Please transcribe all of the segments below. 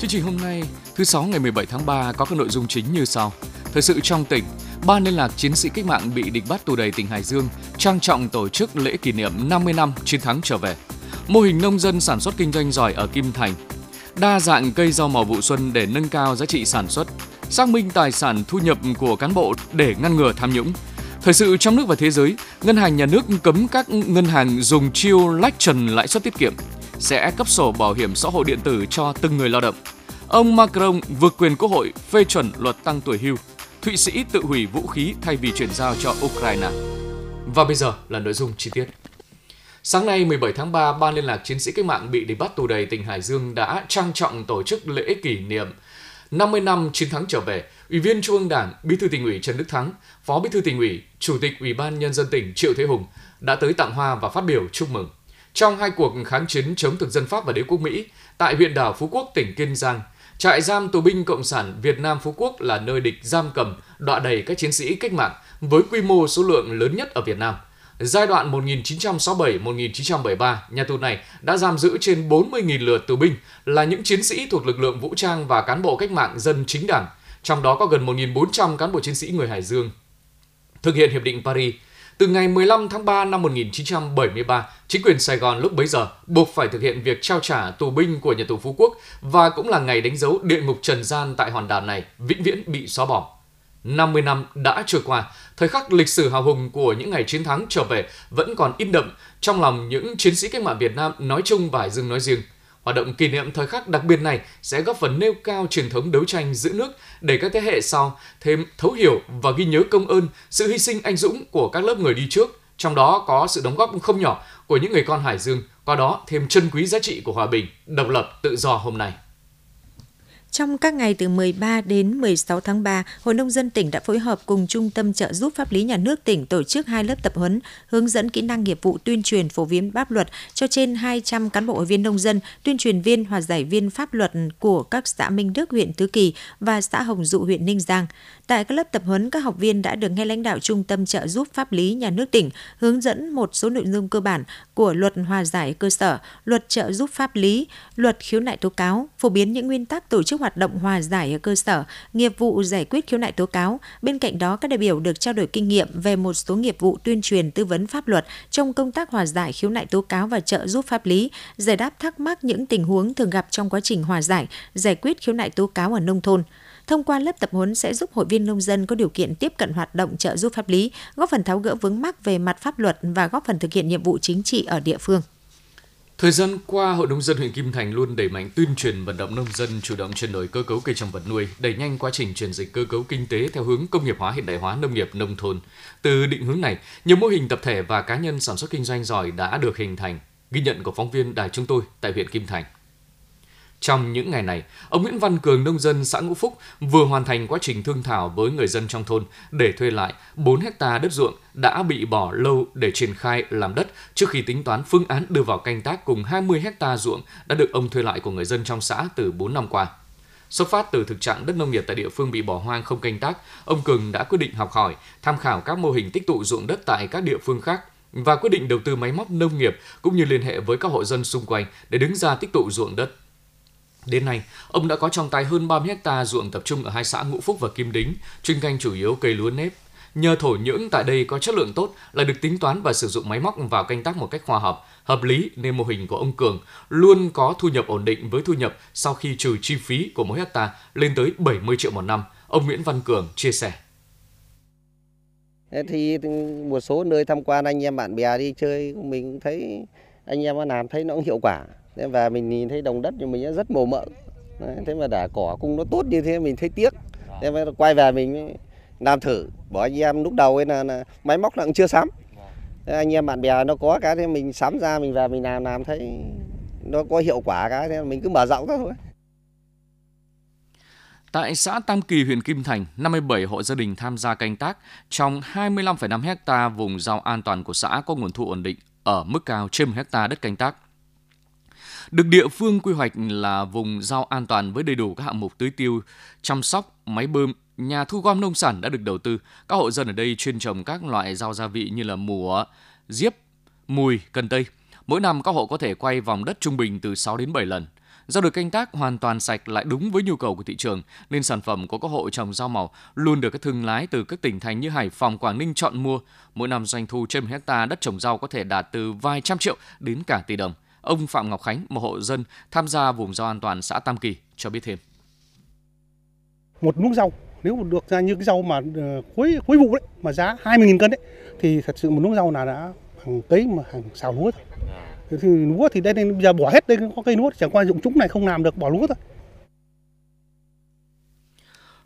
Chương trình hôm nay, thứ sáu ngày 17 tháng 3 có các nội dung chính như sau. Thời sự trong tỉnh, Ban liên lạc chiến sĩ cách mạng bị địch bắt tù đầy tỉnh Hải Dương trang trọng tổ chức lễ kỷ niệm 50 năm chiến thắng trở về. Mô hình nông dân sản xuất kinh doanh giỏi ở Kim Thành. Đa dạng cây rau màu vụ xuân để nâng cao giá trị sản xuất. Xác minh tài sản thu nhập của cán bộ để ngăn ngừa tham nhũng. Thời sự trong nước và thế giới, ngân hàng nhà nước cấm các ngân hàng dùng chiêu lách trần lãi suất tiết kiệm, sẽ cấp sổ bảo hiểm xã hội điện tử cho từng người lao động. Ông Macron vượt quyền Quốc hội phê chuẩn luật tăng tuổi hưu. Thụy Sĩ tự hủy vũ khí thay vì chuyển giao cho Ukraine. Và bây giờ là nội dung chi tiết. Sáng nay 17 tháng 3, Ban liên lạc chiến sĩ cách mạng bị địch bắt tù đầy tỉnh Hải Dương đã trang trọng tổ chức lễ kỷ niệm 50 năm chiến thắng trở về. Ủy viên Trung ương Đảng, Bí thư tỉnh ủy Trần Đức Thắng, Phó Bí thư tỉnh ủy, Chủ tịch Ủy ban nhân dân tỉnh Triệu Thế Hùng đã tới tặng hoa và phát biểu chúc mừng. Trong hai cuộc kháng chiến chống thực dân Pháp và đế quốc Mỹ tại huyện đảo Phú Quốc, tỉnh Kiên Giang, trại giam tù binh Cộng sản Việt Nam Phú Quốc là nơi địch giam cầm, đọa đầy các chiến sĩ cách mạng với quy mô số lượng lớn nhất ở Việt Nam. Giai đoạn 1967-1973, nhà tù này đã giam giữ trên 40.000 lượt tù binh là những chiến sĩ thuộc lực lượng vũ trang và cán bộ cách mạng dân chính đảng, trong đó có gần 1.400 cán bộ chiến sĩ người Hải Dương. Thực hiện Hiệp định Paris, từ ngày 15 tháng 3 năm 1973, chính quyền Sài Gòn lúc bấy giờ buộc phải thực hiện việc trao trả tù binh của nhà tù Phú Quốc và cũng là ngày đánh dấu địa ngục trần gian tại hòn đảo này vĩnh viễn bị xóa bỏ. 50 năm đã trôi qua, thời khắc lịch sử hào hùng của những ngày chiến thắng trở về vẫn còn in đậm trong lòng những chiến sĩ cách mạng Việt Nam nói chung và Hải Dương nói riêng. Hoạt động kỷ niệm thời khắc đặc biệt này sẽ góp phần nêu cao truyền thống đấu tranh giữ nước để các thế hệ sau thêm thấu hiểu và ghi nhớ công ơn, sự hy sinh anh dũng của các lớp người đi trước, trong đó có sự đóng góp không nhỏ của những người con Hải Dương, qua đó thêm trân quý giá trị của hòa bình, độc lập, tự do hôm nay. Trong các ngày từ 13 đến 16 tháng 3, Hội Nông dân tỉnh đã phối hợp cùng Trung tâm trợ giúp pháp lý nhà nước tỉnh tổ chức hai lớp tập huấn hướng dẫn kỹ năng nghiệp vụ tuyên truyền phổ biến pháp luật cho trên 200 cán bộ hội viên nông dân, tuyên truyền viên hòa giải viên pháp luật của các xã Minh Đức, huyện Tứ Kỳ và xã Hồng Dụ, huyện Ninh Giang. Tại các lớp tập huấn, các học viên đã được nghe lãnh đạo Trung tâm trợ giúp pháp lý nhà nước tỉnh hướng dẫn một số nội dung cơ bản của luật hòa giải cơ sở, luật trợ giúp pháp lý, luật khiếu nại tố cáo, phổ biến những nguyên tắc tổ chức hoạt động hòa giải ở cơ sở, nghiệp vụ giải quyết khiếu nại tố cáo. Bên cạnh đó, các đại biểu được trao đổi kinh nghiệm về một số nghiệp vụ tuyên truyền tư vấn pháp luật trong công tác hòa giải khiếu nại tố cáo và trợ giúp pháp lý, giải đáp thắc mắc những tình huống thường gặp trong quá trình hòa giải, giải quyết khiếu nại tố cáo ở nông thôn. Thông qua lớp tập huấn sẽ giúp hội viên nông dân có điều kiện tiếp cận hoạt động trợ giúp pháp lý, góp phần tháo gỡ vướng mắc về mặt pháp luật và góp phần thực hiện nhiệm vụ chính trị ở địa phương. Thời gian qua, Hội nông dân huyện Kim Thành luôn đẩy mạnh tuyên truyền vận động nông dân chủ động chuyển đổi cơ cấu cây trồng vật nuôi, đẩy nhanh quá trình chuyển dịch cơ cấu kinh tế theo hướng công nghiệp hóa hiện đại hóa nông nghiệp nông thôn. Từ định hướng này, nhiều mô hình tập thể và cá nhân sản xuất kinh doanh giỏi đã được hình thành, ghi nhận của phóng viên đài chúng tôi tại huyện Kim Thành. Trong những ngày này, ông Nguyễn Văn Cường, nông dân xã Ngũ Phúc, vừa hoàn thành quá trình thương thảo với người dân trong thôn để thuê lại 4 hecta đất ruộng đã bị bỏ lâu để triển khai làm đất trước khi tính toán phương án đưa vào canh tác cùng 20 hecta ruộng đã được ông thuê lại của người dân trong xã từ 4 năm qua. Xuất phát từ thực trạng đất nông nghiệp tại địa phương bị bỏ hoang không canh tác, ông Cường đã quyết định học hỏi, tham khảo các mô hình tích tụ ruộng đất tại các địa phương khác và quyết định đầu tư máy móc nông nghiệp cũng như liên hệ với các hộ dân xung quanh để đứng ra tích tụ ruộng đất. Đến nay, ông đã có trong tay hơn 30 hecta ruộng tập trung ở hai xã Ngũ Phúc và Kim Đính, chuyên canh chủ yếu cây lúa nếp. Nhờ thổ nhưỡng tại đây có chất lượng tốt là được tính toán và sử dụng máy móc vào canh tác một cách khoa học, hợp lý nên mô hình của ông Cường luôn có thu nhập ổn định với thu nhập sau khi trừ chi phí của mỗi hecta lên tới 70 triệu một năm. Ông Nguyễn Văn Cường chia sẻ. Thì một số nơi tham quan anh em bạn bè đi chơi mình cũng thấy anh em làm thấy nó cũng hiệu quả và mình nhìn thấy đồng đất thì mình rất màu mỡ. Thế mà đã cỏ cung nó tốt như thế mình thấy tiếc. Thế mà quay về mình làm thử bỏ anh em lúc đầu ấy là, là máy móc là cũng chưa sắm thế anh em bạn bè nó có cái thế mình sắm ra mình về mình làm làm thấy nó có hiệu quả cái thế mình cứ mở rộng ra thôi. Tại xã Tam Kỳ, huyện Kim Thành, 57 hộ gia đình tham gia canh tác trong 25,5 hecta vùng rau an toàn của xã có nguồn thu ổn định ở mức cao trên 1 hecta đất canh tác được địa phương quy hoạch là vùng rau an toàn với đầy đủ các hạng mục tưới tiêu, chăm sóc, máy bơm, nhà thu gom nông sản đã được đầu tư. Các hộ dân ở đây chuyên trồng các loại rau gia vị như là mùa, diếp, mùi, cần tây. Mỗi năm các hộ có thể quay vòng đất trung bình từ 6 đến 7 lần. Rau được canh tác hoàn toàn sạch lại đúng với nhu cầu của thị trường, nên sản phẩm của các hộ trồng rau màu luôn được các thương lái từ các tỉnh thành như Hải Phòng, Quảng Ninh chọn mua. Mỗi năm doanh thu trên hecta đất trồng rau có thể đạt từ vài trăm triệu đến cả tỷ đồng. Ông Phạm Ngọc Khánh, một hộ dân tham gia vùng rau an toàn xã Tam Kỳ, cho biết thêm. Một luống rau nếu mà được ra như cái rau mà ờ, cuối cuối vụ đấy mà giá 20.000 cân đấy thì thật sự một luống rau là đã hàng cấy mà hàng xào lúa thôi. Thì lúa thì đây bây giờ bỏ hết đây có cây lúa chẳng qua dụng chúng này không làm được bỏ lúa thôi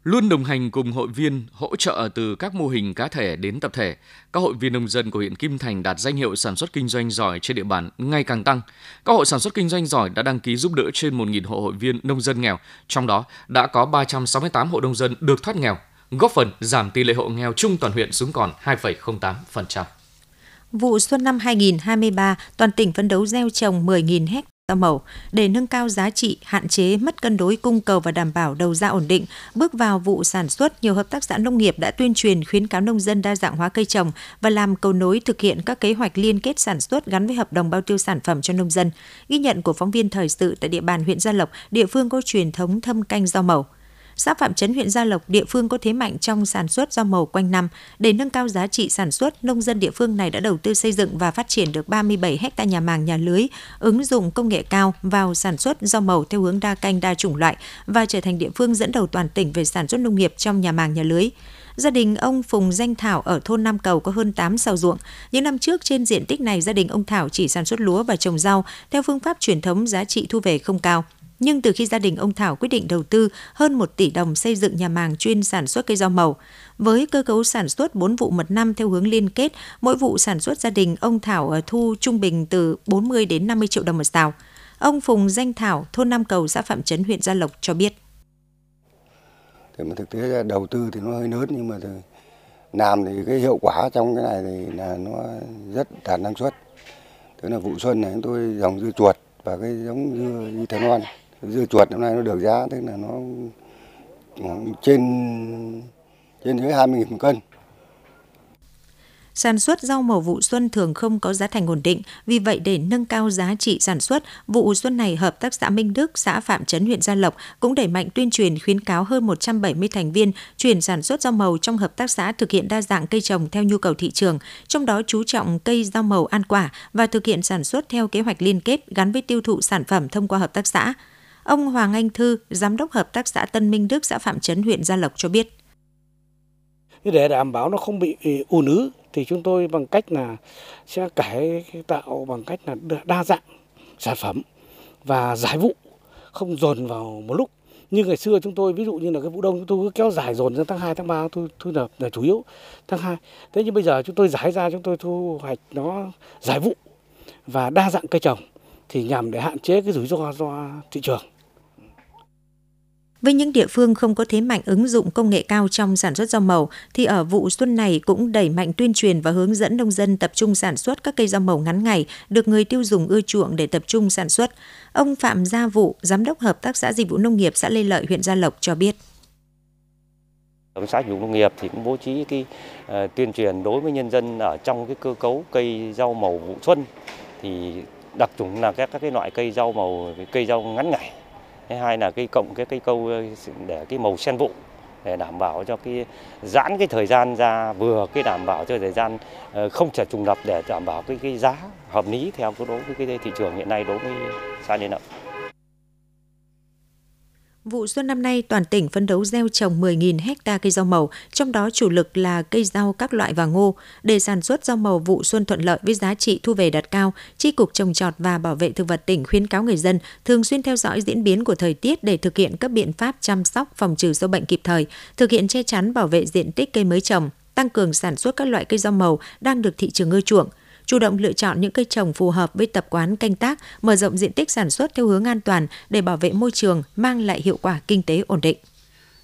luôn đồng hành cùng hội viên hỗ trợ từ các mô hình cá thể đến tập thể. Các hội viên nông dân của huyện Kim Thành đạt danh hiệu sản xuất kinh doanh giỏi trên địa bàn ngày càng tăng. Các hộ sản xuất kinh doanh giỏi đã đăng ký giúp đỡ trên 1.000 hộ hội viên nông dân nghèo, trong đó đã có 368 hộ nông dân được thoát nghèo, góp phần giảm tỷ lệ hộ nghèo chung toàn huyện xuống còn 2,08%. Vụ xuân năm 2023, toàn tỉnh phấn đấu gieo trồng 10.000 ha rau màu để nâng cao giá trị, hạn chế mất cân đối cung cầu và đảm bảo đầu ra ổn định. Bước vào vụ sản xuất, nhiều hợp tác xã nông nghiệp đã tuyên truyền khuyến cáo nông dân đa dạng hóa cây trồng và làm cầu nối thực hiện các kế hoạch liên kết sản xuất gắn với hợp đồng bao tiêu sản phẩm cho nông dân. Ghi nhận của phóng viên thời sự tại địa bàn huyện Gia Lộc, địa phương có truyền thống thâm canh rau màu. Xã Phạm Trấn huyện Gia Lộc, địa phương có thế mạnh trong sản xuất rau màu quanh năm. Để nâng cao giá trị sản xuất, nông dân địa phương này đã đầu tư xây dựng và phát triển được 37 hecta nhà màng nhà lưới, ứng dụng công nghệ cao vào sản xuất rau màu theo hướng đa canh đa chủng loại và trở thành địa phương dẫn đầu toàn tỉnh về sản xuất nông nghiệp trong nhà màng nhà lưới. Gia đình ông Phùng Danh Thảo ở thôn Nam Cầu có hơn 8 sào ruộng. Những năm trước trên diện tích này gia đình ông Thảo chỉ sản xuất lúa và trồng rau theo phương pháp truyền thống giá trị thu về không cao. Nhưng từ khi gia đình ông Thảo quyết định đầu tư hơn 1 tỷ đồng xây dựng nhà màng chuyên sản xuất cây rau màu, với cơ cấu sản xuất 4 vụ một năm theo hướng liên kết, mỗi vụ sản xuất gia đình ông Thảo ờ, thu trung bình từ 40 đến 50 triệu đồng một xào. Ông Phùng Danh Thảo, thôn Nam Cầu, xã Phạm Trấn, huyện Gia Lộc cho biết. Thì mà thực tế là đầu tư thì nó hơi lớn nhưng mà thì làm thì cái hiệu quả trong cái này thì là nó rất đạt năng suất. Tức là vụ xuân này chúng tôi dòng dưa chuột và cái giống dưa ethanol dưa chuột năm nay nó được giá tức là nó trên trên dưới 20 000 cân. Sản xuất rau màu vụ xuân thường không có giá thành ổn định, vì vậy để nâng cao giá trị sản xuất, vụ xuân này Hợp tác xã Minh Đức, xã Phạm Trấn, huyện Gia Lộc cũng đẩy mạnh tuyên truyền khuyến cáo hơn 170 thành viên chuyển sản xuất rau màu trong hợp tác xã thực hiện đa dạng cây trồng theo nhu cầu thị trường, trong đó chú trọng cây rau màu ăn quả và thực hiện sản xuất theo kế hoạch liên kết gắn với tiêu thụ sản phẩm thông qua hợp tác xã. Ông Hoàng Anh Thư, Giám đốc Hợp tác xã Tân Minh Đức, xã Phạm Trấn, huyện Gia Lộc cho biết. Để đảm bảo nó không bị ừ, ùn ứ thì chúng tôi bằng cách là sẽ cải tạo bằng cách là đa dạng sản phẩm và giải vụ không dồn vào một lúc. Như ngày xưa chúng tôi ví dụ như là cái vụ đông chúng tôi cứ kéo dài dồn ra tháng 2, tháng 3 thu thu nhập là chủ yếu tháng 2 thế nhưng bây giờ chúng tôi giải ra chúng tôi thu hoạch nó giải vụ và đa dạng cây trồng thì nhằm để hạn chế cái rủi ro do thị trường với những địa phương không có thế mạnh ứng dụng công nghệ cao trong sản xuất rau màu, thì ở vụ xuân này cũng đẩy mạnh tuyên truyền và hướng dẫn nông dân tập trung sản xuất các cây rau màu ngắn ngày, được người tiêu dùng ưa chuộng để tập trung sản xuất. Ông Phạm Gia Vụ, Giám đốc Hợp tác xã Dịch vụ Nông nghiệp xã Lê Lợi, huyện Gia Lộc cho biết. Hợp xã Dịch vụ Nông nghiệp thì cũng bố trí cái uh, tuyên truyền đối với nhân dân ở trong cái cơ cấu cây rau màu vụ xuân thì đặc trùng là các các cái loại cây rau màu cây rau ngắn ngày Thứ hai là cây cộng, cái cây câu ờ, để cái màu sen vụ để đảm bảo cho cái giãn cái thời gian ra, vừa cái đảm bảo cho thời gian ờ, không trở trùng lập để đảm bảo cái cái giá hợp lý theo cái đối với cái thị trường hiện nay đối với sa Liên Động. Vụ xuân năm nay, toàn tỉnh phấn đấu gieo trồng 10.000 hecta cây rau màu, trong đó chủ lực là cây rau các loại và ngô. Để sản xuất rau màu vụ xuân thuận lợi với giá trị thu về đạt cao, Tri Cục Trồng Trọt và Bảo vệ Thực vật tỉnh khuyến cáo người dân thường xuyên theo dõi diễn biến của thời tiết để thực hiện các biện pháp chăm sóc phòng trừ sâu bệnh kịp thời, thực hiện che chắn bảo vệ diện tích cây mới trồng, tăng cường sản xuất các loại cây rau màu đang được thị trường ưa chuộng – chủ động lựa chọn những cây trồng phù hợp với tập quán canh tác, mở rộng diện tích sản xuất theo hướng an toàn để bảo vệ môi trường, mang lại hiệu quả kinh tế ổn định.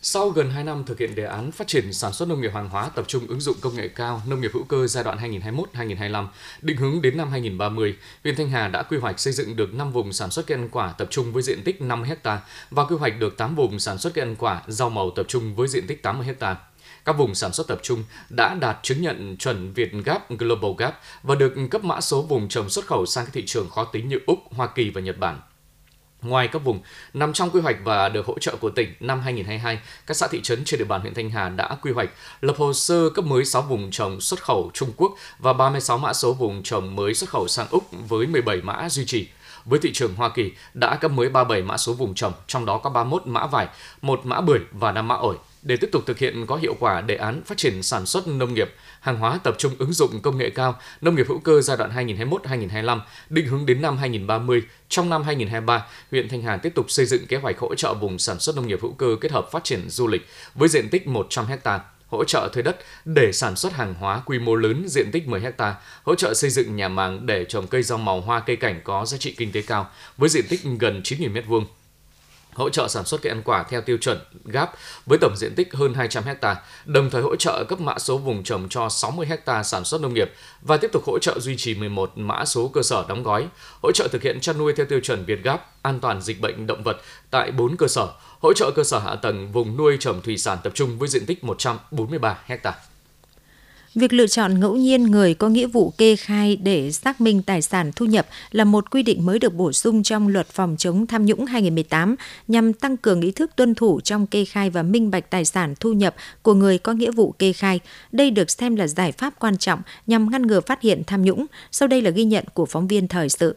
Sau gần 2 năm thực hiện đề án phát triển sản xuất nông nghiệp hàng hóa tập trung ứng dụng công nghệ cao, nông nghiệp hữu cơ giai đoạn 2021-2025, định hướng đến năm 2030, huyện Thanh Hà đã quy hoạch xây dựng được 5 vùng sản xuất cây ăn quả tập trung với diện tích 5 ha và quy hoạch được 8 vùng sản xuất cây ăn quả rau màu tập trung với diện tích 80 hectare. Các vùng sản xuất tập trung đã đạt chứng nhận chuẩn Việt Gap Global Gap và được cấp mã số vùng trồng xuất khẩu sang các thị trường khó tính như Úc, Hoa Kỳ và Nhật Bản. Ngoài các vùng nằm trong quy hoạch và được hỗ trợ của tỉnh năm 2022, các xã thị trấn trên địa bàn huyện Thanh Hà đã quy hoạch lập hồ sơ cấp mới 6 vùng trồng xuất khẩu Trung Quốc và 36 mã số vùng trồng mới xuất khẩu sang Úc với 17 mã duy trì. Với thị trường Hoa Kỳ đã cấp mới 37 mã số vùng trồng, trong đó có 31 mã vải, một mã bưởi và 5 mã ổi để tiếp tục thực hiện có hiệu quả đề án phát triển sản xuất nông nghiệp, hàng hóa tập trung ứng dụng công nghệ cao, nông nghiệp hữu cơ giai đoạn 2021-2025, định hướng đến năm 2030. Trong năm 2023, huyện Thanh Hà tiếp tục xây dựng kế hoạch hỗ trợ vùng sản xuất nông nghiệp hữu cơ kết hợp phát triển du lịch với diện tích 100 ha hỗ trợ thuê đất để sản xuất hàng hóa quy mô lớn diện tích 10 ha, hỗ trợ xây dựng nhà màng để trồng cây rau màu hoa cây cảnh có giá trị kinh tế cao với diện tích gần 9.000 m2 hỗ trợ sản xuất cây ăn quả theo tiêu chuẩn GAP với tổng diện tích hơn 200 ha, đồng thời hỗ trợ cấp mã số vùng trồng cho 60 ha sản xuất nông nghiệp và tiếp tục hỗ trợ duy trì 11 mã số cơ sở đóng gói, hỗ trợ thực hiện chăn nuôi theo tiêu chuẩn Việt Gap, an toàn dịch bệnh động vật tại 4 cơ sở, hỗ trợ cơ sở hạ tầng vùng nuôi trồng thủy sản tập trung với diện tích 143 hectare. Việc lựa chọn ngẫu nhiên người có nghĩa vụ kê khai để xác minh tài sản thu nhập là một quy định mới được bổ sung trong luật phòng chống tham nhũng 2018 nhằm tăng cường ý thức tuân thủ trong kê khai và minh bạch tài sản thu nhập của người có nghĩa vụ kê khai. Đây được xem là giải pháp quan trọng nhằm ngăn ngừa phát hiện tham nhũng. Sau đây là ghi nhận của phóng viên thời sự.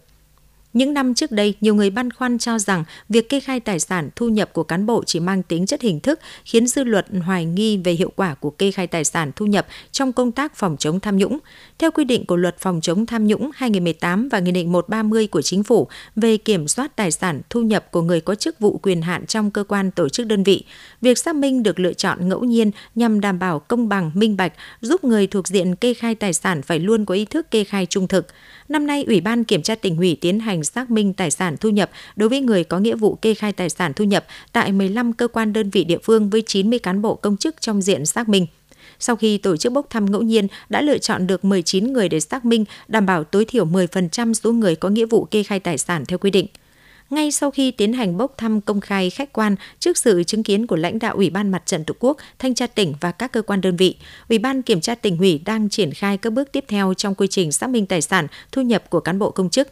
Những năm trước đây, nhiều người băn khoăn cho rằng việc kê khai tài sản thu nhập của cán bộ chỉ mang tính chất hình thức, khiến dư luận hoài nghi về hiệu quả của kê khai tài sản thu nhập trong công tác phòng chống tham nhũng. Theo quy định của Luật Phòng chống tham nhũng 2018 và Nghị định 130 của Chính phủ về kiểm soát tài sản thu nhập của người có chức vụ quyền hạn trong cơ quan tổ chức đơn vị, việc xác minh được lựa chọn ngẫu nhiên nhằm đảm bảo công bằng, minh bạch, giúp người thuộc diện kê khai tài sản phải luôn có ý thức kê khai trung thực. Năm nay, Ủy ban Kiểm tra tỉnh ủy tiến hành xác minh tài sản thu nhập đối với người có nghĩa vụ kê khai tài sản thu nhập tại 15 cơ quan đơn vị địa phương với 90 cán bộ công chức trong diện xác minh. Sau khi tổ chức bốc thăm ngẫu nhiên đã lựa chọn được 19 người để xác minh, đảm bảo tối thiểu 10% số người có nghĩa vụ kê khai tài sản theo quy định ngay sau khi tiến hành bốc thăm công khai khách quan trước sự chứng kiến của lãnh đạo Ủy ban Mặt trận Tổ quốc, thanh tra tỉnh và các cơ quan đơn vị, Ủy ban Kiểm tra tỉnh ủy đang triển khai các bước tiếp theo trong quy trình xác minh tài sản, thu nhập của cán bộ công chức.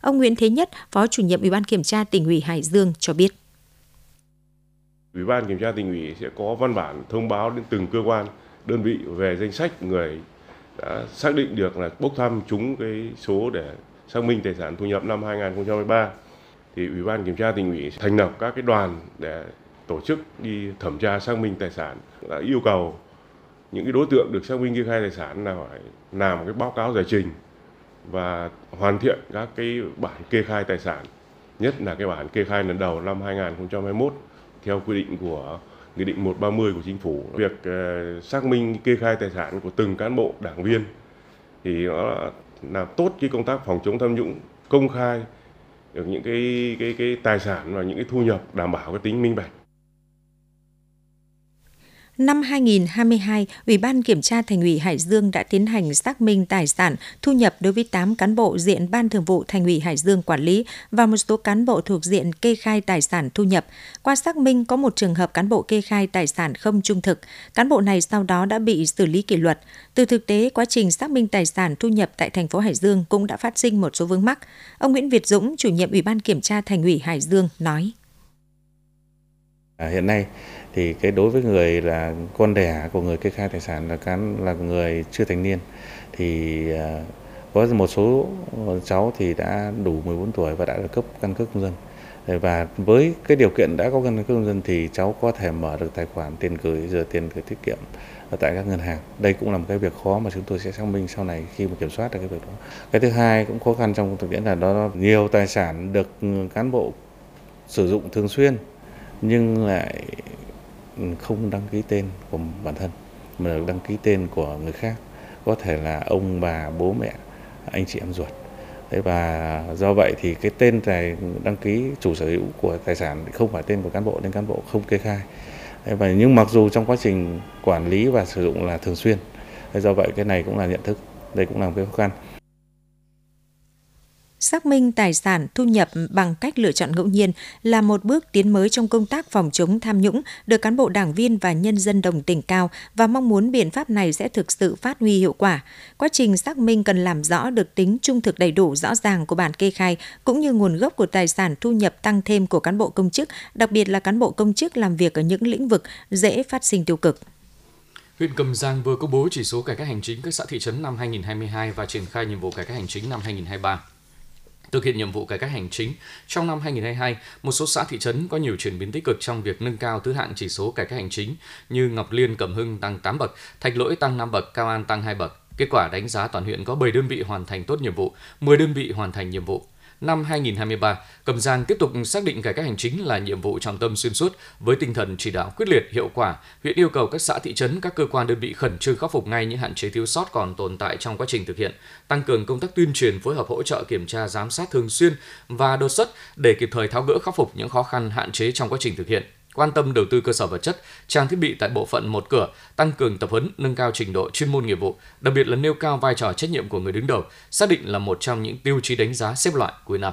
Ông Nguyễn Thế Nhất, Phó chủ nhiệm Ủy ban Kiểm tra tỉnh ủy Hải Dương cho biết. Ủy ban Kiểm tra tỉnh ủy sẽ có văn bản thông báo đến từng cơ quan, đơn vị về danh sách người đã xác định được là bốc thăm trúng cái số để xác minh tài sản thu nhập năm 2023 thì ủy ban kiểm tra tỉnh ủy thành lập các cái đoàn để tổ chức đi thẩm tra xác minh tài sản, là yêu cầu những cái đối tượng được xác minh kê khai tài sản là phải làm một cái báo cáo giải trình và hoàn thiện các cái bản kê khai tài sản, nhất là cái bản kê khai lần đầu năm 2021 theo quy định của nghị định 130 của chính phủ. Việc ờ, xác minh kê khai tài sản của từng cán bộ, đảng viên thì nó làm tốt cái công tác phòng chống tham nhũng công khai được những cái cái cái tài sản và những cái thu nhập đảm bảo cái tính minh bạch. Năm 2022, Ủy ban Kiểm tra Thành ủy Hải Dương đã tiến hành xác minh tài sản thu nhập đối với 8 cán bộ diện Ban Thường vụ Thành ủy Hải Dương quản lý và một số cán bộ thuộc diện kê khai tài sản thu nhập. Qua xác minh có một trường hợp cán bộ kê khai tài sản không trung thực. Cán bộ này sau đó đã bị xử lý kỷ luật. Từ thực tế, quá trình xác minh tài sản thu nhập tại thành phố Hải Dương cũng đã phát sinh một số vướng mắc. Ông Nguyễn Việt Dũng, chủ nhiệm Ủy ban Kiểm tra Thành ủy Hải Dương nói. À, hiện nay thì cái đối với người là con đẻ của người kê khai tài sản là cán, là người chưa thành niên thì à, có một số cháu thì đã đủ 14 tuổi và đã được cấp căn cước công dân. Và với cái điều kiện đã có căn cước công dân thì cháu có thể mở được tài khoản tiền gửi rửa tiền gửi tiết kiệm ở tại các ngân hàng. Đây cũng là một cái việc khó mà chúng tôi sẽ xác minh sau này khi mà kiểm soát được cái việc đó. Cái thứ hai cũng khó khăn trong thực tiễn là đó nhiều tài sản được cán bộ sử dụng thường xuyên nhưng lại không đăng ký tên của bản thân, mà được đăng ký tên của người khác. Có thể là ông, bà, bố, mẹ, anh chị em ruột. Thế và do vậy thì cái tên tài, đăng ký chủ sở hữu của tài sản không phải tên của cán bộ, nên cán bộ không kê khai. Thế và nhưng mặc dù trong quá trình quản lý và sử dụng là thường xuyên, Thế do vậy cái này cũng là nhận thức, đây cũng là một cái khó khăn. Xác minh tài sản thu nhập bằng cách lựa chọn ngẫu nhiên là một bước tiến mới trong công tác phòng chống tham nhũng, được cán bộ đảng viên và nhân dân đồng tình cao và mong muốn biện pháp này sẽ thực sự phát huy hiệu quả. Quá trình xác minh cần làm rõ được tính trung thực đầy đủ rõ ràng của bản kê khai cũng như nguồn gốc của tài sản thu nhập tăng thêm của cán bộ công chức, đặc biệt là cán bộ công chức làm việc ở những lĩnh vực dễ phát sinh tiêu cực. Huyện Cầm Giang vừa công bố chỉ số cải cách hành chính các xã thị trấn năm 2022 và triển khai nhiệm vụ cải cách hành chính năm 2023. Thực hiện nhiệm vụ cải cách hành chính, trong năm 2022, một số xã thị trấn có nhiều chuyển biến tích cực trong việc nâng cao thứ hạng chỉ số cải cách hành chính như Ngọc Liên, Cẩm Hưng tăng 8 bậc, Thạch Lỗi tăng 5 bậc, Cao An tăng 2 bậc. Kết quả đánh giá toàn huyện có 7 đơn vị hoàn thành tốt nhiệm vụ, 10 đơn vị hoàn thành nhiệm vụ. Năm 2023, Cẩm Giang tiếp tục xác định cải cách hành chính là nhiệm vụ trọng tâm xuyên suốt với tinh thần chỉ đạo quyết liệt hiệu quả. Huyện yêu cầu các xã thị trấn, các cơ quan đơn vị khẩn trương khắc phục ngay những hạn chế thiếu sót còn tồn tại trong quá trình thực hiện, tăng cường công tác tuyên truyền, phối hợp hỗ trợ kiểm tra giám sát thường xuyên và đột xuất để kịp thời tháo gỡ khắc phục những khó khăn hạn chế trong quá trình thực hiện quan tâm đầu tư cơ sở vật chất, trang thiết bị tại bộ phận một cửa, tăng cường tập huấn, nâng cao trình độ chuyên môn nghiệp vụ, đặc biệt là nêu cao vai trò trách nhiệm của người đứng đầu, xác định là một trong những tiêu chí đánh giá xếp loại cuối năm.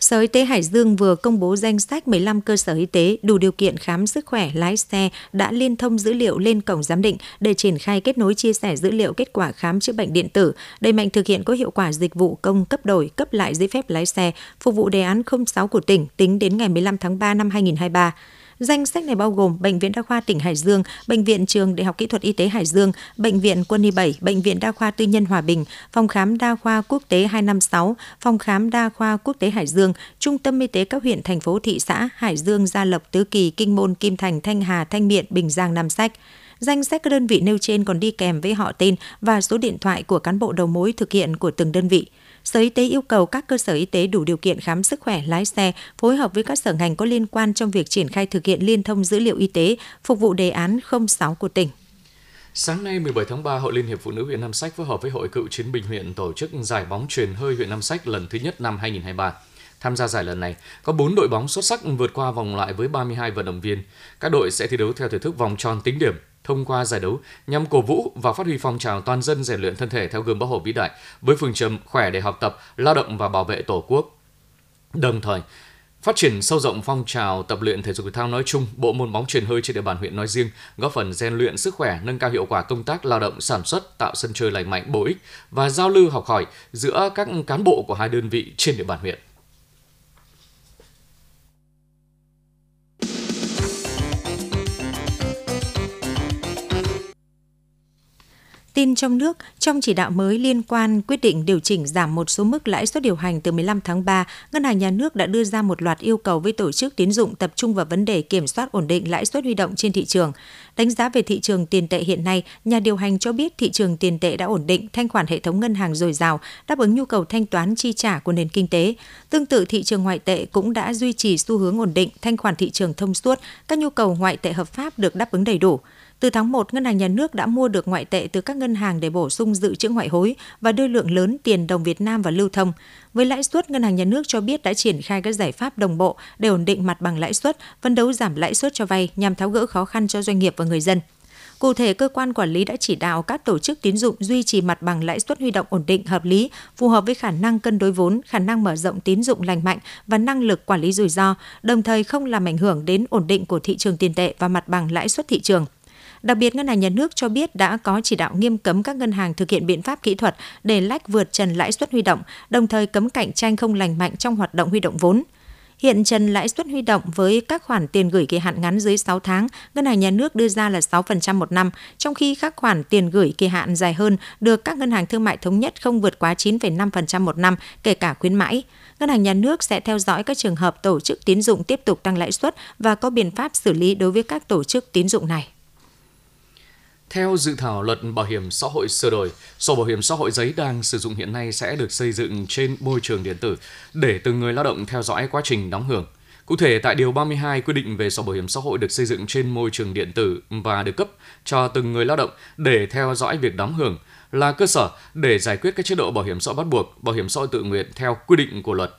Sở Y tế Hải Dương vừa công bố danh sách 15 cơ sở y tế đủ điều kiện khám sức khỏe lái xe đã liên thông dữ liệu lên cổng giám định để triển khai kết nối chia sẻ dữ liệu kết quả khám chữa bệnh điện tử, đẩy mạnh thực hiện có hiệu quả dịch vụ công cấp đổi, cấp lại giấy phép lái xe, phục vụ đề án 06 của tỉnh tính đến ngày 15 tháng 3 năm 2023. Danh sách này bao gồm Bệnh viện Đa khoa tỉnh Hải Dương, Bệnh viện Trường Đại học Kỹ thuật Y tế Hải Dương, Bệnh viện Quân y 7, Bệnh viện Đa khoa Tư nhân Hòa Bình, Phòng khám Đa khoa Quốc tế 256, Phòng khám Đa khoa Quốc tế Hải Dương, Trung tâm Y tế các huyện, thành phố, thị xã Hải Dương, Gia Lộc, Tứ Kỳ, Kinh Môn, Kim Thành, Thanh Hà, Thanh Miện, Bình Giang, Nam Sách. Danh sách các đơn vị nêu trên còn đi kèm với họ tên và số điện thoại của cán bộ đầu mối thực hiện của từng đơn vị. Sở Y tế yêu cầu các cơ sở y tế đủ điều kiện khám sức khỏe lái xe, phối hợp với các sở ngành có liên quan trong việc triển khai thực hiện liên thông dữ liệu y tế, phục vụ đề án 06 của tỉnh. Sáng nay 17 tháng 3, Hội Liên hiệp Phụ nữ huyện Nam Sách phối hợp với Hội Cựu chiến binh huyện tổ chức giải bóng truyền hơi huyện Nam Sách lần thứ nhất năm 2023. Tham gia giải lần này, có 4 đội bóng xuất sắc vượt qua vòng loại với 32 vận động viên. Các đội sẽ thi đấu theo thể thức vòng tròn tính điểm, thông qua giải đấu nhằm cổ vũ và phát huy phong trào toàn dân rèn luyện thân thể theo gương Bác Hồ vĩ đại với phương châm khỏe để học tập, lao động và bảo vệ Tổ quốc. Đồng thời, Phát triển sâu rộng phong trào tập luyện thể dục thể thao nói chung, bộ môn bóng truyền hơi trên địa bàn huyện nói riêng, góp phần rèn luyện sức khỏe, nâng cao hiệu quả công tác lao động sản xuất, tạo sân chơi lành mạnh bổ ích và giao lưu học hỏi giữa các cán bộ của hai đơn vị trên địa bàn huyện. Tin trong nước, trong chỉ đạo mới liên quan quyết định điều chỉnh giảm một số mức lãi suất điều hành từ 15 tháng 3, Ngân hàng Nhà nước đã đưa ra một loạt yêu cầu với tổ chức tín dụng tập trung vào vấn đề kiểm soát ổn định lãi suất huy động trên thị trường. Đánh giá về thị trường tiền tệ hiện nay, nhà điều hành cho biết thị trường tiền tệ đã ổn định, thanh khoản hệ thống ngân hàng dồi dào, đáp ứng nhu cầu thanh toán chi trả của nền kinh tế. Tương tự thị trường ngoại tệ cũng đã duy trì xu hướng ổn định, thanh khoản thị trường thông suốt, các nhu cầu ngoại tệ hợp pháp được đáp ứng đầy đủ. Từ tháng 1, Ngân hàng Nhà nước đã mua được ngoại tệ từ các ngân hàng để bổ sung dự trữ ngoại hối và đưa lượng lớn tiền đồng Việt Nam vào lưu thông. Với lãi suất, Ngân hàng Nhà nước cho biết đã triển khai các giải pháp đồng bộ để ổn định mặt bằng lãi suất, phấn đấu giảm lãi suất cho vay nhằm tháo gỡ khó khăn cho doanh nghiệp và người dân. Cụ thể, cơ quan quản lý đã chỉ đạo các tổ chức tín dụng duy trì mặt bằng lãi suất huy động ổn định hợp lý, phù hợp với khả năng cân đối vốn, khả năng mở rộng tín dụng lành mạnh và năng lực quản lý rủi ro, đồng thời không làm ảnh hưởng đến ổn định của thị trường tiền tệ và mặt bằng lãi suất thị trường. Đặc biệt, Ngân hàng Nhà nước cho biết đã có chỉ đạo nghiêm cấm các ngân hàng thực hiện biện pháp kỹ thuật để lách vượt trần lãi suất huy động, đồng thời cấm cạnh tranh không lành mạnh trong hoạt động huy động vốn. Hiện trần lãi suất huy động với các khoản tiền gửi kỳ hạn ngắn dưới 6 tháng, Ngân hàng Nhà nước đưa ra là 6% một năm, trong khi các khoản tiền gửi kỳ hạn dài hơn được các ngân hàng thương mại thống nhất không vượt quá 9,5% một năm, kể cả khuyến mãi. Ngân hàng Nhà nước sẽ theo dõi các trường hợp tổ chức tín dụng tiếp tục tăng lãi suất và có biện pháp xử lý đối với các tổ chức tín dụng này. Theo dự thảo luật bảo hiểm xã hội sửa đổi, sổ bảo hiểm xã hội giấy đang sử dụng hiện nay sẽ được xây dựng trên môi trường điện tử để từng người lao động theo dõi quá trình đóng hưởng. Cụ thể, tại Điều 32 quy định về sổ bảo hiểm xã hội được xây dựng trên môi trường điện tử và được cấp cho từng người lao động để theo dõi việc đóng hưởng là cơ sở để giải quyết các chế độ bảo hiểm xã hội bắt buộc, bảo hiểm xã hội tự nguyện theo quy định của luật.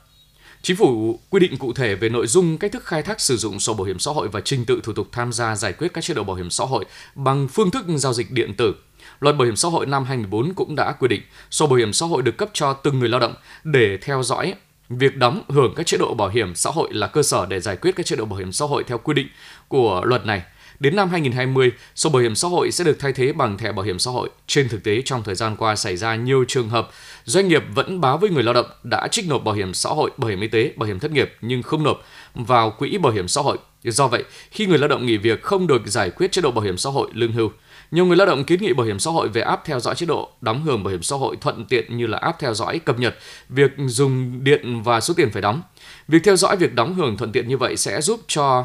Chính phủ quy định cụ thể về nội dung, cách thức khai thác sử dụng sổ bảo hiểm xã hội và trình tự thủ tục tham gia giải quyết các chế độ bảo hiểm xã hội bằng phương thức giao dịch điện tử. Luật Bảo hiểm xã hội năm 2014 cũng đã quy định sổ bảo hiểm xã hội được cấp cho từng người lao động để theo dõi việc đóng hưởng các chế độ bảo hiểm xã hội là cơ sở để giải quyết các chế độ bảo hiểm xã hội theo quy định của luật này. Đến năm 2020, sổ bảo hiểm xã hội sẽ được thay thế bằng thẻ bảo hiểm xã hội. Trên thực tế, trong thời gian qua xảy ra nhiều trường hợp doanh nghiệp vẫn báo với người lao động đã trích nộp bảo hiểm xã hội, bảo hiểm y tế, bảo hiểm thất nghiệp nhưng không nộp vào quỹ bảo hiểm xã hội. Do vậy, khi người lao động nghỉ việc không được giải quyết chế độ bảo hiểm xã hội lương hưu, nhiều người lao động kiến nghị bảo hiểm xã hội về app theo dõi chế độ đóng hưởng bảo hiểm xã hội thuận tiện như là app theo dõi cập nhật việc dùng điện và số tiền phải đóng. Việc theo dõi việc đóng hưởng thuận tiện như vậy sẽ giúp cho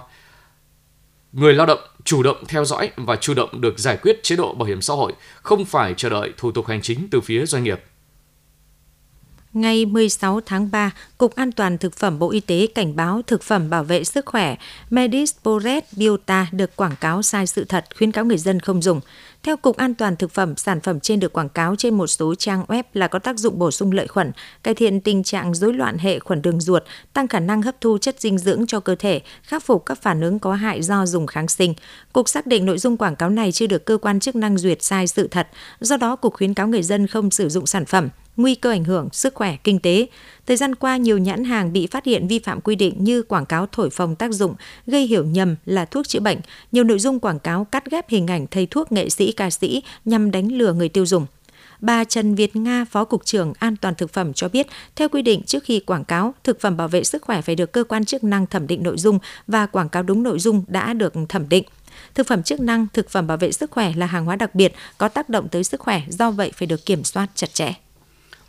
người lao động chủ động theo dõi và chủ động được giải quyết chế độ bảo hiểm xã hội, không phải chờ đợi thủ tục hành chính từ phía doanh nghiệp. Ngày 16 tháng 3, Cục An toàn Thực phẩm Bộ Y tế cảnh báo thực phẩm bảo vệ sức khỏe Medisporet Biota được quảng cáo sai sự thật, khuyến cáo người dân không dùng. Theo Cục An toàn Thực phẩm, sản phẩm trên được quảng cáo trên một số trang web là có tác dụng bổ sung lợi khuẩn, cải thiện tình trạng rối loạn hệ khuẩn đường ruột, tăng khả năng hấp thu chất dinh dưỡng cho cơ thể, khắc phục các phản ứng có hại do dùng kháng sinh. Cục xác định nội dung quảng cáo này chưa được cơ quan chức năng duyệt sai sự thật, do đó Cục khuyến cáo người dân không sử dụng sản phẩm nguy cơ ảnh hưởng sức khỏe kinh tế. Thời gian qua, nhiều nhãn hàng bị phát hiện vi phạm quy định như quảng cáo thổi phồng tác dụng, gây hiểu nhầm là thuốc chữa bệnh, nhiều nội dung quảng cáo cắt ghép hình ảnh thầy thuốc nghệ sĩ ca sĩ nhằm đánh lừa người tiêu dùng. Bà Trần Việt Nga, Phó Cục trưởng An toàn Thực phẩm cho biết, theo quy định trước khi quảng cáo, thực phẩm bảo vệ sức khỏe phải được cơ quan chức năng thẩm định nội dung và quảng cáo đúng nội dung đã được thẩm định. Thực phẩm chức năng, thực phẩm bảo vệ sức khỏe là hàng hóa đặc biệt có tác động tới sức khỏe, do vậy phải được kiểm soát chặt chẽ.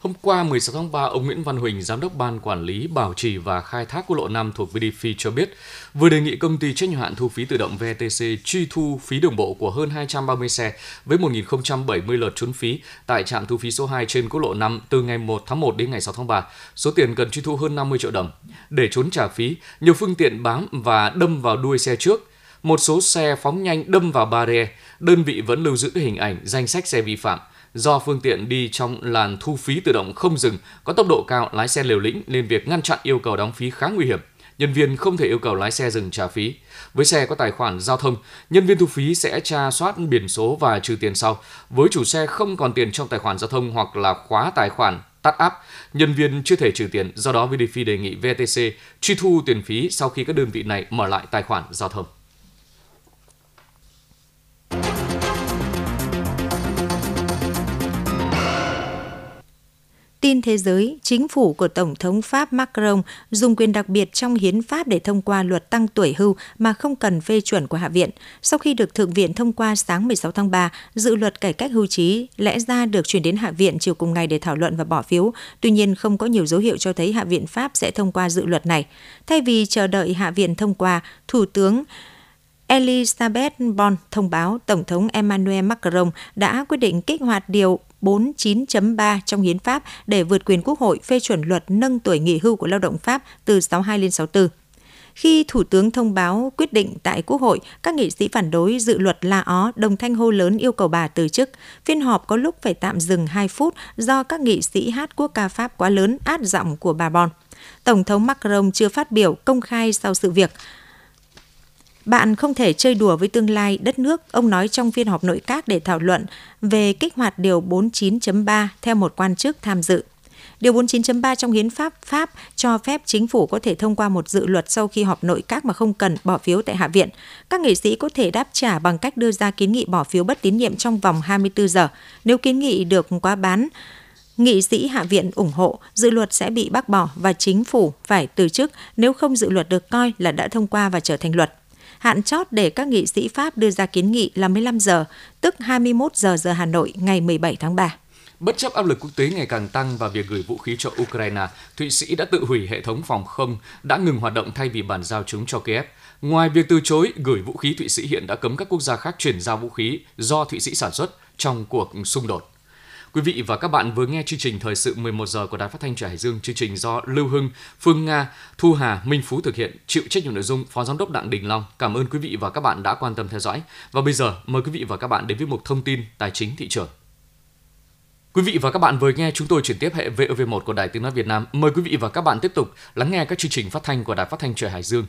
Hôm qua 16 tháng 3, ông Nguyễn Văn Huỳnh, Giám đốc Ban Quản lý Bảo trì và Khai thác quốc lộ 5 thuộc VDF cho biết, vừa đề nghị công ty trách nhiệm hạn thu phí tự động VTC truy thu phí đường bộ của hơn 230 xe với 1.070 lượt trốn phí tại trạm thu phí số 2 trên quốc lộ 5 từ ngày 1 tháng 1 đến ngày 6 tháng 3. Số tiền cần truy thu hơn 50 triệu đồng. Để trốn trả phí, nhiều phương tiện bám và đâm vào đuôi xe trước. Một số xe phóng nhanh đâm vào barrier, đơn vị vẫn lưu giữ hình ảnh danh sách xe vi phạm – Do phương tiện đi trong làn thu phí tự động không dừng, có tốc độ cao, lái xe liều lĩnh nên việc ngăn chặn yêu cầu đóng phí khá nguy hiểm. Nhân viên không thể yêu cầu lái xe dừng trả phí. Với xe có tài khoản giao thông, nhân viên thu phí sẽ tra soát biển số và trừ tiền sau. Với chủ xe không còn tiền trong tài khoản giao thông hoặc là khóa tài khoản tắt áp, nhân viên chưa thể trừ tiền, do đó VDF đề nghị VTC truy thu tiền phí sau khi các đơn vị này mở lại tài khoản giao thông. Tin thế giới, chính phủ của Tổng thống Pháp Macron dùng quyền đặc biệt trong hiến pháp để thông qua luật tăng tuổi hưu mà không cần phê chuẩn của Hạ viện. Sau khi được Thượng viện thông qua sáng 16 tháng 3, dự luật cải cách hưu trí lẽ ra được chuyển đến Hạ viện chiều cùng ngày để thảo luận và bỏ phiếu. Tuy nhiên, không có nhiều dấu hiệu cho thấy Hạ viện Pháp sẽ thông qua dự luật này. Thay vì chờ đợi Hạ viện thông qua, Thủ tướng Elizabeth Bon thông báo Tổng thống Emmanuel Macron đã quyết định kích hoạt điều 49.3 trong hiến pháp để vượt quyền Quốc hội phê chuẩn luật nâng tuổi nghỉ hưu của lao động Pháp từ 62 lên 64. Khi Thủ tướng thông báo quyết định tại Quốc hội, các nghị sĩ phản đối dự luật La Ó đồng thanh hô lớn yêu cầu bà từ chức. Phiên họp có lúc phải tạm dừng 2 phút do các nghị sĩ hát quốc ca Pháp quá lớn át giọng của bà Bon. Tổng thống Macron chưa phát biểu công khai sau sự việc. Bạn không thể chơi đùa với tương lai đất nước, ông nói trong phiên họp nội các để thảo luận về kích hoạt Điều 49.3 theo một quan chức tham dự. Điều 49.3 trong hiến pháp Pháp cho phép chính phủ có thể thông qua một dự luật sau khi họp nội các mà không cần bỏ phiếu tại Hạ viện. Các nghị sĩ có thể đáp trả bằng cách đưa ra kiến nghị bỏ phiếu bất tín nhiệm trong vòng 24 giờ. Nếu kiến nghị được quá bán, nghị sĩ Hạ viện ủng hộ, dự luật sẽ bị bác bỏ và chính phủ phải từ chức nếu không dự luật được coi là đã thông qua và trở thành luật. Hạn chót để các nghị sĩ Pháp đưa ra kiến nghị là 15 giờ, tức 21 giờ giờ Hà Nội ngày 17 tháng 3. Bất chấp áp lực quốc tế ngày càng tăng và việc gửi vũ khí cho Ukraine, Thụy Sĩ đã tự hủy hệ thống phòng không, đã ngừng hoạt động thay vì bàn giao chúng cho Kiev. Ngoài việc từ chối gửi vũ khí, Thụy Sĩ hiện đã cấm các quốc gia khác chuyển giao vũ khí do Thụy Sĩ sản xuất trong cuộc xung đột. Quý vị và các bạn vừa nghe chương trình thời sự 11 giờ của Đài Phát thanh Truyền Hải Dương, chương trình do Lưu Hưng, Phương Nga, Thu Hà, Minh Phú thực hiện, chịu trách nhiệm nội dung Phó Giám đốc Đặng Đình Long. Cảm ơn quý vị và các bạn đã quan tâm theo dõi. Và bây giờ mời quý vị và các bạn đến với một thông tin tài chính thị trường. Quý vị và các bạn vừa nghe chúng tôi chuyển tiếp hệ VOV1 của Đài Tiếng nói Việt Nam. Mời quý vị và các bạn tiếp tục lắng nghe các chương trình phát thanh của Đài Phát thanh Trẻ Hải Dương.